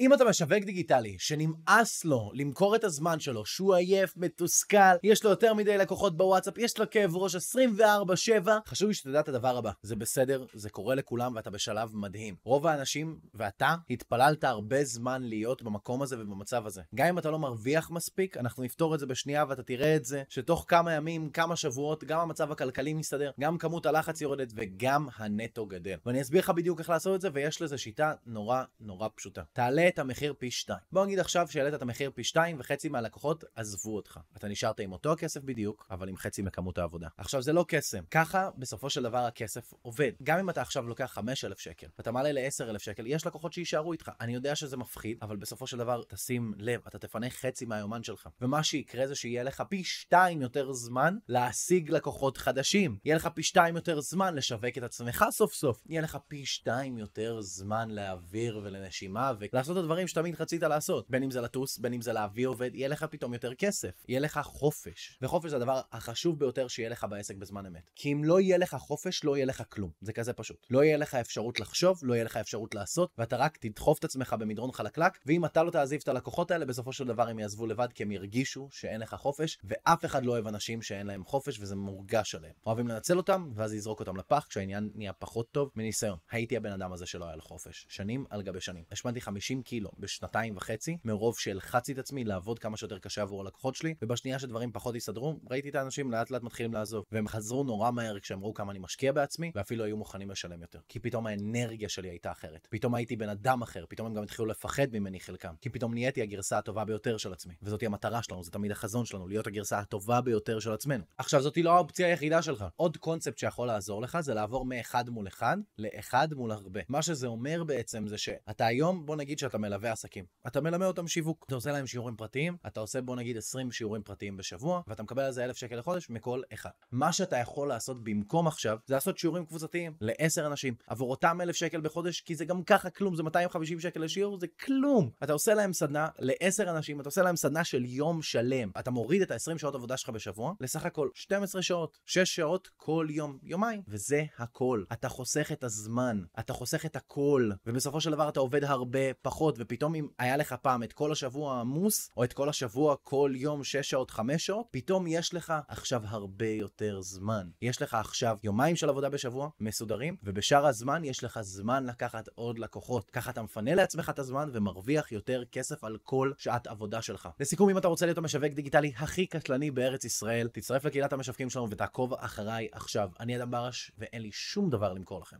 אם אתה משווק דיגיטלי שנמאס לו למכור את הזמן שלו, שהוא עייף, מתוסכל, יש לו יותר מדי לקוחות בוואטסאפ, יש לו כאב ראש 24/7, חשוב לי שתדע את הדבר הבא, זה בסדר, זה קורה לכולם ואתה בשלב מדהים. רוב האנשים, ואתה, התפללת הרבה זמן להיות במקום הזה ובמצב הזה. גם אם אתה לא מרוויח מספיק, אנחנו נפתור את זה בשנייה ואתה תראה את זה, שתוך כמה ימים, כמה שבועות, גם המצב הכלכלי מסתדר, גם כמות הלחץ יורדת וגם הנטו גדל. ואני אסביר לך בדיוק איך לעשות את זה, ויש לזה שיטה נורא נורא פשוטה. תעלה את המחיר פי 2. בוא נגיד עכשיו שהעלית את המחיר פי 2 וחצי מהלקוחות עזבו אותך. אתה נשארת עם אותו הכסף בדיוק, אבל עם חצי מכמות העבודה. עכשיו זה לא קסם. ככה בסופו של דבר הכסף עובד. גם אם אתה עכשיו לוקח 5,000 שקל ואתה מעלה ל-10,000 שקל, יש לקוחות שיישארו איתך. אני יודע שזה מפחיד, אבל בסופו של דבר תשים לב, אתה תפנה חצי מהיומן שלך. ומה שיקרה זה שיהיה לך פי 2 יותר זמן להשיג לקוחות חדשים. יהיה לך פי 2 יותר זמן לשווק את עצמך סוף סוף. יהיה לך פי 2 יותר זמן להעביר ולנשימה ולעשות את הדברים שתמיד רצית לעשות. בין אם זה לטוס, בין אם זה להביא עובד, יהיה לך פתאום יותר כסף. יהיה לך חופש. וחופש זה הדבר החשוב ביותר שיהיה לך בעסק בזמן אמת. כי אם לא יהיה לך חופש, לא יהיה לך כלום. זה כזה פשוט. לא יהיה לך אפשרות לחשוב, לא יהיה לך אפשרות לעשות, ואתה רק תדחוף את עצמך במדרון חלקלק, ואם אתה לא תעזיב את הלקוחות האלה, בסופו של דבר הם יעזבו לבד, כי הם ירגישו שאין לך חופש, ואף אחד לא אוהב אנשים שאין להם חופש, וזה מורגש עליהם. אוהבים לנצל אותם, ואז יזרוק אותם לפח, כשהעניין נהיה פחות טוב. מניסיון, הייתי הבן אדם הזה שלא היה לו חופש. שנים על גבי שנים. השמנתי 50 קילו בשנתיים וחצי, מרוב שהלחצתי את עצמי לעבוד כמה שיותר קשה עבור הלקוחות שלי, ובשנייה שדברים פחות הסתדרו, ראיתי את האנשים לאט לאט מתחילים לעזוב, והם חזרו נורא מהר כשאמרו כמה אני משקיע בעצמי, ואפילו היו מוכנים לשלם יותר. כי פתאום האנרגיה שלי הייתה אחרת. פתאום הייתי בן אדם אחר, פתאום הם גם התחילו לפחד ממני חלקם. כי פתאום נהייתי הגרסה הטובה ביותר של עצמי. וזאתי המטרה שלנו, זה תמיד החזון שלנו, להיות הגרסה הטובה ביותר של עצמנו. עכשיו, זאתי לא האופציה היחידה שלך. עוד קונספט שיכול לעזור לך זה לעבור מאחד מול אחד לאחד מול הרבה. מה שזה אומר בעצם זה שאתה היום, בוא נגיד שאתה מלווה עסקים. אתה מלמד אותם שיווק, אתה עושה להם שיעורים פרטיים, אתה עושה בוא נגיד 20 שיעורים פרטיים בשבוע, ואתה מקבל על זה 1,000 שקל לחודש מכל אחד. מה שאתה יכול לעשות במקום עכשיו, זה לעשות שיעורים קבוצתיים ל-10 אנשים, עבור אותם 1,000 שקל בחודש, כי זה גם ככה כלום, זה 250 שקל לשיעור, זה כלום. אתה עושה להם סדנה ל-10 אנשים, אתה עושה להם סדנה של יום שלם. אתה מוריד את ה-20 שעות עבודה שלך בשבוע, לסך הכל 12 שעות, 6 שעות כל יום, יומיים, וזה הכל. אתה חוסך את הזמן, אתה חוסך את הכל, ובסופו של דבר אתה עובד הרבה פחות, ופתאום אם היה לך פעם את כל השבוע עמוס, או את כל השבוע כל יום 6 שעות, 5 שעות, פתאום יש לך עכשיו הרבה יותר זמן. יש לך עכשיו יומיים של עבודה בשבוע, מסודרים, ובשאר הזמן יש לך זמן לקחת עוד לקוחות. ככה אתה מפנה לעצמך את הזמן ומרוויח יותר כסף על כל שעת עבודה שלך. לסיכום, אם אתה רוצה להיות המשווק דיגיטלי הכי קטלני בארץ ישראל, תצטרף לקהילת המשווקים שלנו ותעקוב אחריי עכשיו. אני אדם ברש, ואין לי שום דבר למכור לכם.